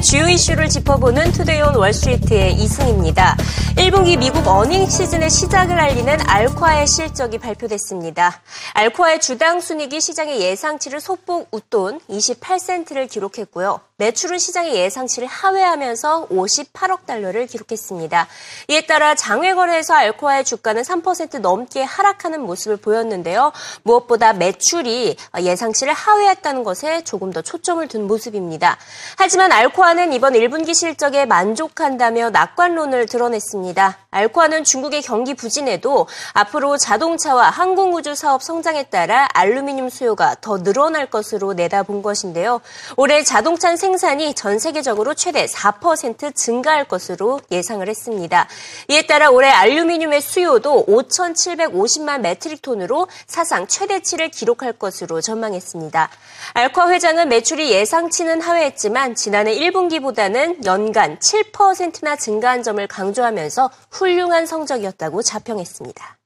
주요 이슈를 짚어보는 Today on Wall Street의 이승입니다. 1분기 미국 earning season의 시작을 알리는 알코아의 실적이 발표됐습니다. 알코아의 주당 순이익이 시장의 예상치를 소폭 웃돈 28센트를 기록했고요. 매출은 시장의 예상치를 하회하면서 58억 달러를 기록했습니다. 이에 따라 장외 거래에서 알코아의 주가는 3% 넘게 하락하는 모습을 보였는데요. 무엇보다 매출이 예상치를 하회했다는 것에 조금 더 초점을 둔 모습입니다. 하지만 알코아는 이번 1분기 실적에 만족한다며 낙관론을 드러냈습니다. 알코아는 중국의 경기 부진에도 앞으로 자동차와 항공우주 사업 성장에 따라 알루미늄 수요가 더 늘어날 것으로 내다본 것인데요. 올해 자동차 생산이 전 세계적으로 최대 4% 증가할 것으로 예상을 했습니다. 이에 따라 올해 알루미늄의 수요도 5,750만 메트릭 톤으로 사상 최대치를 기록할 것으로 전망했습니다. 알코아 회장은 매출이 예상치는 하회했지만 지난해 1분기보다는 연간 7%나 증가한 점을 강조하면서 훌륭한 성적이었다고 자평했습니다.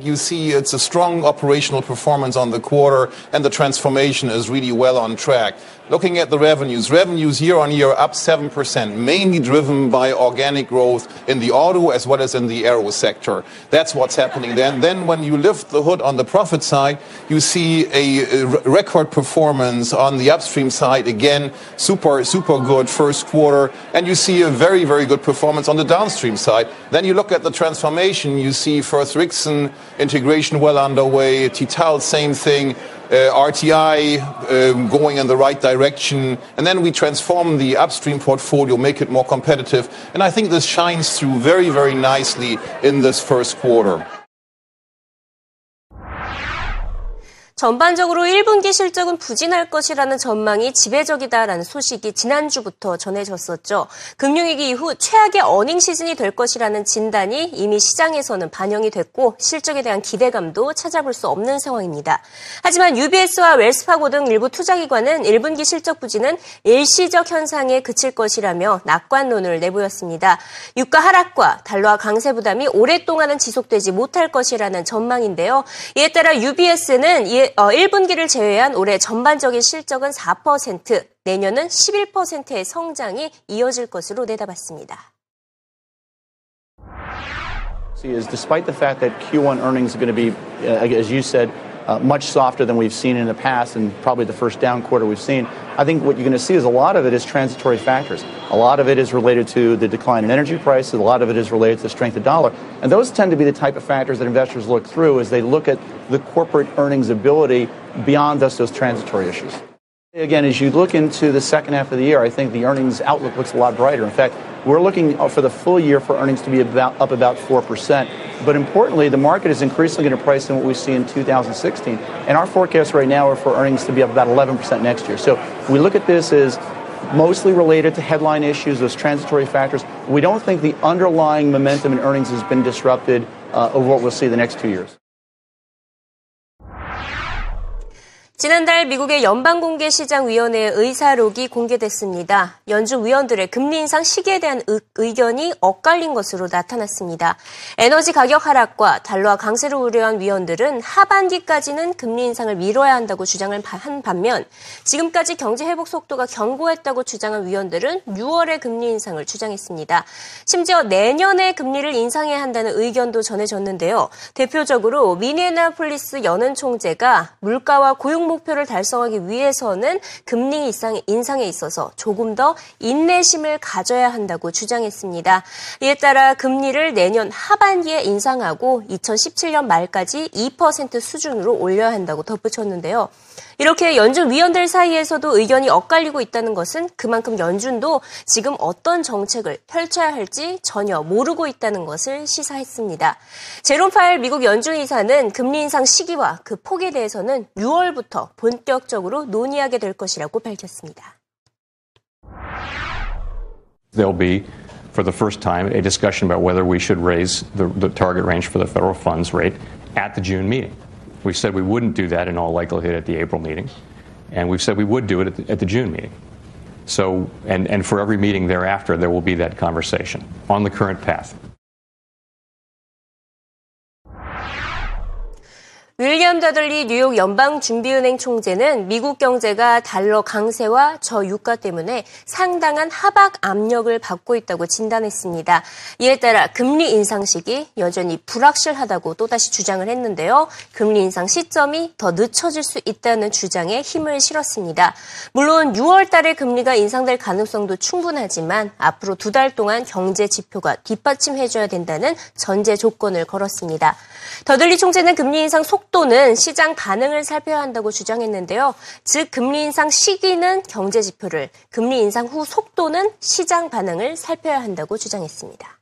You see it's a strong operational performance on the quarter and the transformation is really well on track. Looking at the revenues, revenues year on year up 7%, mainly driven by organic growth in the auto as well as in the aero sector. That's what's happening then. Then when you lift the hood on the profit side, you see a, record performance on the upstream side. Again, super, super good first quarter. And you see a very, very good performance on the downstream side. Then you look at the transformation, you see Firth Rixon integration well underway, Tital, same thing. Uh, RTI um, going in the right direction, and then we transform the upstream portfolio, make it more competitive. And I think this shines through very, very nicely in this first quarter. 전반적으로 1분기 실적은 부진할 것이라는 전망이 지배적이다라는 소식이 지난주부터 전해졌었죠. 금융위기 이후 최악의 어닝 시즌이 될 것이라는 진단이 이미 시장에서는 반영이 됐고 실적에 대한 기대감도 찾아볼 수 없는 상황입니다. 하지만 UBS와 웰스파고 등 일부 투자기관은 1분기 실적 부진은 일시적 현상에 그칠 것이라며 낙관론을 내보였습니다. 유가 하락과 달러와 강세 부담이 오랫동안은 지속되지 못할 것이라는 전망인데요. 이에 따라 UBS는 이에 어, 1분기를 제외한 올해 전반적인 실적은 4%, 내년은 11%의 성장이 이어질 것으로 내다봤습니다. Is despite the fact that Q1 earnings are going to be, uh, as you said, uh, much softer than we've seen in the past and probably the first down quarter we've seen. I think what you're going to see is a lot of it is transitory factors. A lot of it is related to the decline in energy prices. A lot of it is related to the strength of dollar. And those tend to be the type of factors that investors look through as they look at the corporate earnings ability beyond just those transitory issues. Again, as you look into the second half of the year, I think the earnings outlook looks a lot brighter. In fact, we're looking for the full year for earnings to be about, up about 4%. But importantly, the market is increasingly going to price in what we see in 2016. And our forecasts right now are for earnings to be up about 11% next year. So we look at this as mostly related to headline issues, those transitory factors. We don't think the underlying momentum in earnings has been disrupted uh, over what we'll see the next two years. 지난달 미국의 연방공개시장위원회의 의사록이 공개됐습니다. 연준 위원들의 금리 인상 시기에 대한 의, 견이 엇갈린 것으로 나타났습니다. 에너지 가격 하락과 달러와 강세를 우려한 위원들은 하반기까지는 금리 인상을 미뤄야 한다고 주장을 한 반면 지금까지 경제 회복 속도가 견고했다고 주장한 위원들은 6월에 금리 인상을 주장했습니다. 심지어 내년에 금리를 인상해야 한다는 의견도 전해졌는데요. 대표적으로 미네나폴리스 연은 총재가 물가와 고용 목표를 달성하기 위해서는 금리 인상에 있어서 조금 더 인내심을 가져야 한다고 주장했습니다. 이에 따라 금리를 내년 하반기에 인상하고 2017년 말까지 2% 수준으로 올려야 한다고 덧붙였는데요. 이렇게 연준 위원들 사이에서도 의견이 엇갈리고 있다는 것은 그만큼 연준도 지금 어떤 정책을 펼쳐야 할지 전혀 모르고 있다는 것을 시사했습니다. 제롬 파일 미국 연준 이사는 금리 인상 시기와 그 폭에 대해서는 6월부터 본격적으로 논의하게 될 것이라고 밝혔습니다. There'll be for the first time a discussion about whether we should raise the, the target range for the federal funds rate at the June meeting. We said we wouldn't do that in all likelihood at the April meeting, and we've said we would do it at the, at the June meeting. So, and, and for every meeting thereafter, there will be that conversation on the current path. 윌리엄 다들리 뉴욕 연방준비은행 총재는 미국 경제가 달러 강세와 저유가 때문에 상당한 하박 압력을 받고 있다고 진단했습니다. 이에 따라 금리 인상 시기 여전히 불확실하다고 또다시 주장을 했는데요. 금리 인상 시점이 더 늦춰질 수 있다는 주장에 힘을 실었습니다. 물론 6월 달에 금리가 인상될 가능성도 충분하지만 앞으로 두 달 동안 경제 지표가 뒷받침해줘야 된다는 전제 조건을 걸었습니다. 더들리 총재는 금리 인상 속도는 시장 반응을 살펴야 한다고 주장했는데요. 즉 금리 인상 시기는 경제 지표를, 금리 인상 후 속도는 시장 반응을 살펴야 한다고 주장했습니다.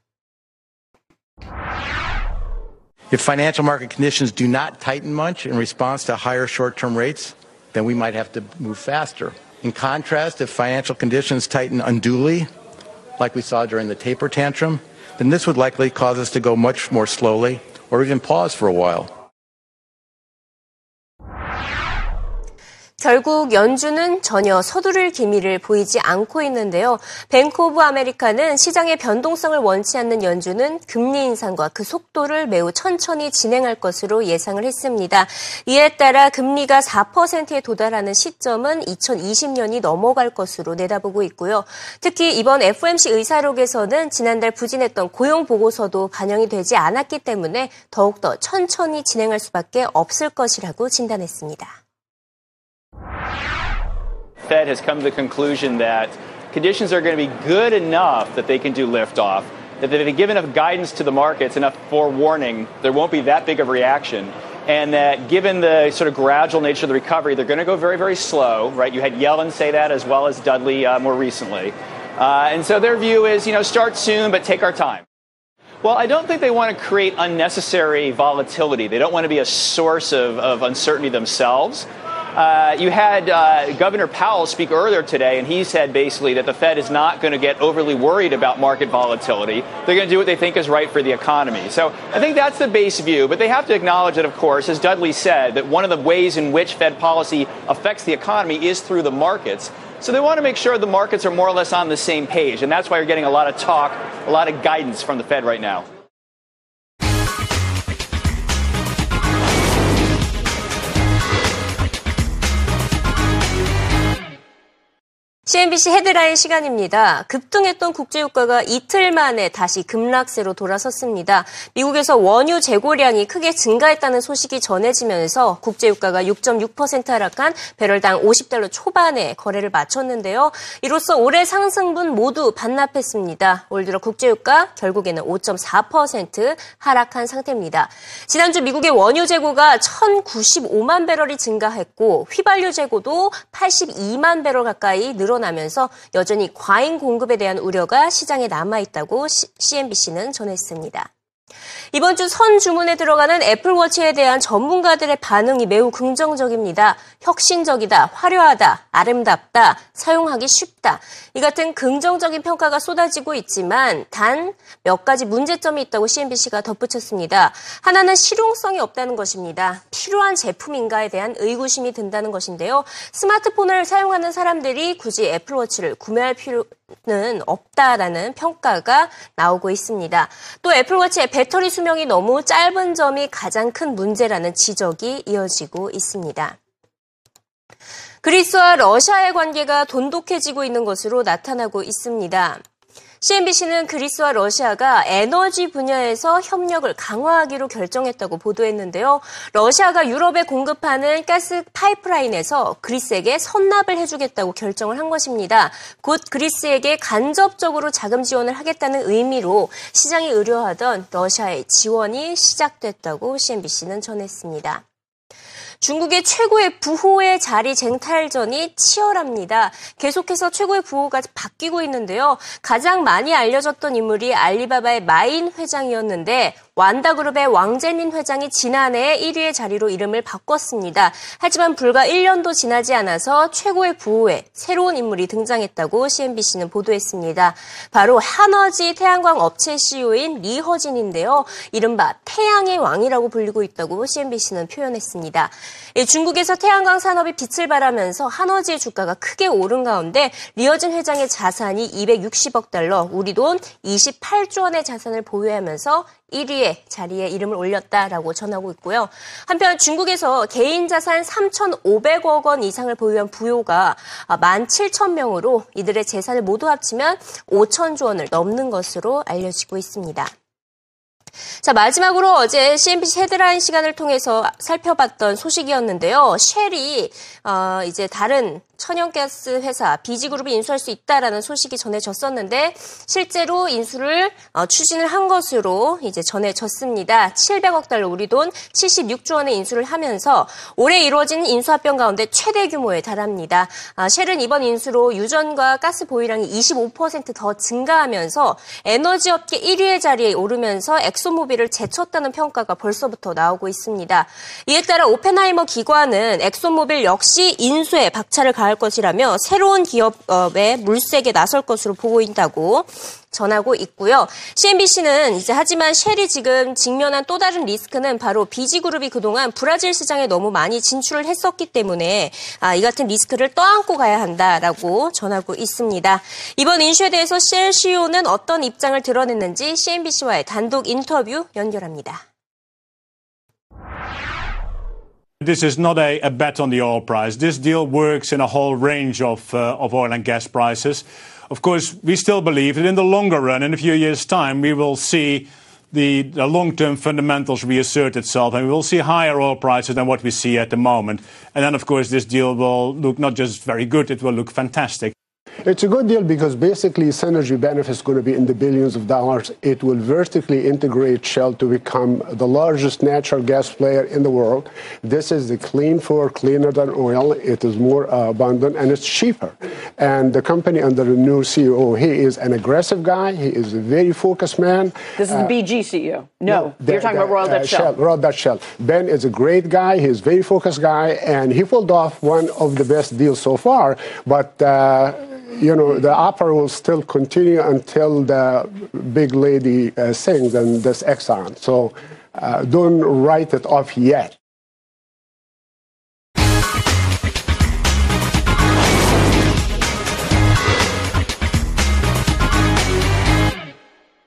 If financial market conditions do not tighten much in response to higher short-term rates, then we might have to move faster. In contrast, if financial conditions tighten unduly, like we saw during the taper tantrum, then this would likely cause us to go much more slowly or even pause for a while. 결국 연준은 전혀 서두를 기미를 보이지 않고 있는데요. 뱅크 오브 아메리카는 시장의 변동성을 원치 않는 연준은 금리 인상과 그 속도를 매우 천천히 진행할 것으로 예상을 했습니다. 이에 따라 금리가 4%에 도달하는 시점은 2020년이 넘어갈 것으로 내다보고 있고요. 특히 이번 FOMC 의사록에서는 지난달 부진했던 고용 보고서도 반영이 되지 않았기 때문에 더욱더 천천히 진행할 수밖에 없을 것이라고 진단했습니다. Fed has come to the conclusion that conditions are going to be good enough that they can do liftoff, that if they give enough guidance to the markets, enough forewarning, there won't be that big of a reaction. And that given the sort of gradual nature of the recovery, they're going to go very, very slow, right? You had Yellen say that as well as Dudley uh, more recently. Uh, and so their view is, you know, start soon, but take our time. Well, I don't think they want to create unnecessary volatility. They don't want to be a source of, of uncertainty themselves. Uh, you had uh, Governor Powell speak earlier today, and he said basically that the Fed is not going to get overly worried about market volatility. They're going to do what they think is right for the economy. So I think that's the base view. But they have to acknowledge that, of course, as Dudley said, that one of the ways in which Fed policy affects the economy is through the markets. So they want to make sure the markets are more or less on the same page. And that's why you're getting a lot of talk, a lot of guidance from the Fed right now. CNBC 헤드라인 시간입니다. 급등했던 국제유가가 이틀 만에 다시 급락세로 돌아섰습니다. 미국에서 원유 재고량이 크게 증가했다는 소식이 전해지면서 국제유가가 6.6% 하락한 배럴당 50달러 초반에 거래를 마쳤는데요. 이로써 올해 상승분 모두 반납했습니다. 올 들어 국제유가 결국에는 5.4% 하락한 상태입니다. 지난주 미국의 원유 재고가 1,095만 배럴이 증가했고 휘발유 재고도 82만 배럴 가까이 늘어났습니다. 나면서 여전히 과잉 공급에 대한 우려가 시장에 남아있다고 CNBC는 전했습니다. 이번 주 선 주문에 들어가는 애플워치에 대한 전문가들의 반응이 매우 긍정적입니다. 혁신적이다, 화려하다, 아름답다, 사용하기 쉽다. 이 같은 긍정적인 평가가 쏟아지고 있지만 단 몇 가지 문제점이 있다고 CNBC가 덧붙였습니다. 하나는 실용성이 없다는 것입니다. 필요한 제품인가에 대한 의구심이 든다는 것인데요. 스마트폰을 사용하는 사람들이 굳이 애플워치를 구매할 필요는 없다라는 평가가 나오고 있습니다. 또 애플워치의 배터리 수명이 너무 짧은 점이 가장 큰 문제라는 지적이 이어지고 있습니다. 그리스와 러시아의 관계가 돈독해지고 있는 것으로 나타나고 있습니다. CNBC는 그리스와 러시아가 에너지 분야에서 협력을 강화하기로 결정했다고 보도했는데요. 러시아가 유럽에 공급하는 가스 파이프라인에서 그리스에게 선납을 해주겠다고 결정을 한 것입니다. 곧 그리스에게 간접적으로 자금 지원을 하겠다는 의미로 시장이 의뢰하던 러시아의 지원이 시작됐다고 CNBC는 전했습니다. 중국의 최고의 부호의 자리 쟁탈전이 치열합니다. 계속해서 최고의 부호가 바뀌고 있는데요. 가장 많이 알려졌던 인물이 알리바바의 마인 회장이었는데 완다그룹의 왕재민 회장이 지난해 1위의 자리로 이름을 바꿨습니다. 하지만 불과 1년도 지나지 않아서 최고의 부호에 새로운 인물이 등장했다고 CNBC는 보도했습니다. 바로 하너지 태양광 업체 CEO인 리허진인데요. 이른바 태양의 왕이라고 불리고 있다고 CNBC는 표현했습니다. 예, 중국에서 태양광 산업이 빛을 발하면서 하너지의 주가가 크게 오른 가운데 리허진 회장의 자산이 260억 달러, 우리 돈 28조 원의 자산을 보유하면서 1위의 자리에 이름을 올렸다라고 전하고 있고요. 한편 중국에서 개인 자산 3,500억 원 이상을 보유한 부요가 17,000명으로 이들의 재산을 모두 합치면 5천조 원을 넘는 것으로 알려지고 있습니다. 자, 마지막으로 어제 CNBC 헤드라인 시간을 통해서 살펴봤던 소식이었는데요. 쉘이 어, 이제 다른 천연가스 회사 비지그룹이 인수할 수 있다라는 소식이 전해졌었는데 실제로 인수를 어, 추진을 한 것으로 이제 전해졌습니다. 700억 달러 우리 돈 76조 원의 인수를 하면서 올해 이루어진 인수 합병 가운데 최대 규모에 달합니다. 아, 쉘은 이번 인수로 유전과 가스 보유량이 25%더 증가하면서 에너지 업계 1위의 자리에 오르면서 엑손모빌을 제쳤다는 평가가 벌써부터 나오고 있습니다. 이에 따라 오펜하이머 기관은 엑손모빌 역시 인수에 박차를 가할 것이라며 새로운 기업의 물색에 나설 것으로 보고 있다고 전하고 있고요. CNBC는 이제 하지만 쉘이 지금 직면한 또 다른 리스크는 바로 BG그룹이 그동안 브라질 시장에 너무 많이 진출을 했었기 때문에 아, 이 같은 리스크를 떠안고 가야 한다라고 전하고 있습니다. 이번 인슈에 대해서 쉘 CEO는 어떤 입장을 드러냈는지 CNBC와의 단독 인터뷰 연결합니다. This is not a, bet on the oil price. This deal works in a whole range of, uh, of oil and gas prices. Of course, we still believe that in the longer run, in a few years' time, we will see the, the long-term fundamentals reassert itself, and we will see higher oil prices than what we see at the moment. And then, of course, this deal will look not just very good; it will look fantastic. It's a good deal because basically synergy benefit is going to be in the billions of dollars. It will vertically integrate Shell to become the largest natural gas player in the world. This is the clean for cleaner than oil. It is more uh, abundant and it's cheaper. And the company under the new CEO, he is an aggressive guy. He is a very focused man. This is uh, the BG CEO. No, no you're talking the, about Royal Dutch uh, Shell. Shell. Royal Dutch Shell. Ben is a great guy. He's a very focused guy, and he pulled off one of the best deals so far. But uh, you know, the opera will still continue until the big lady uh, sings and this Exxon. So uh, don't write it off yet.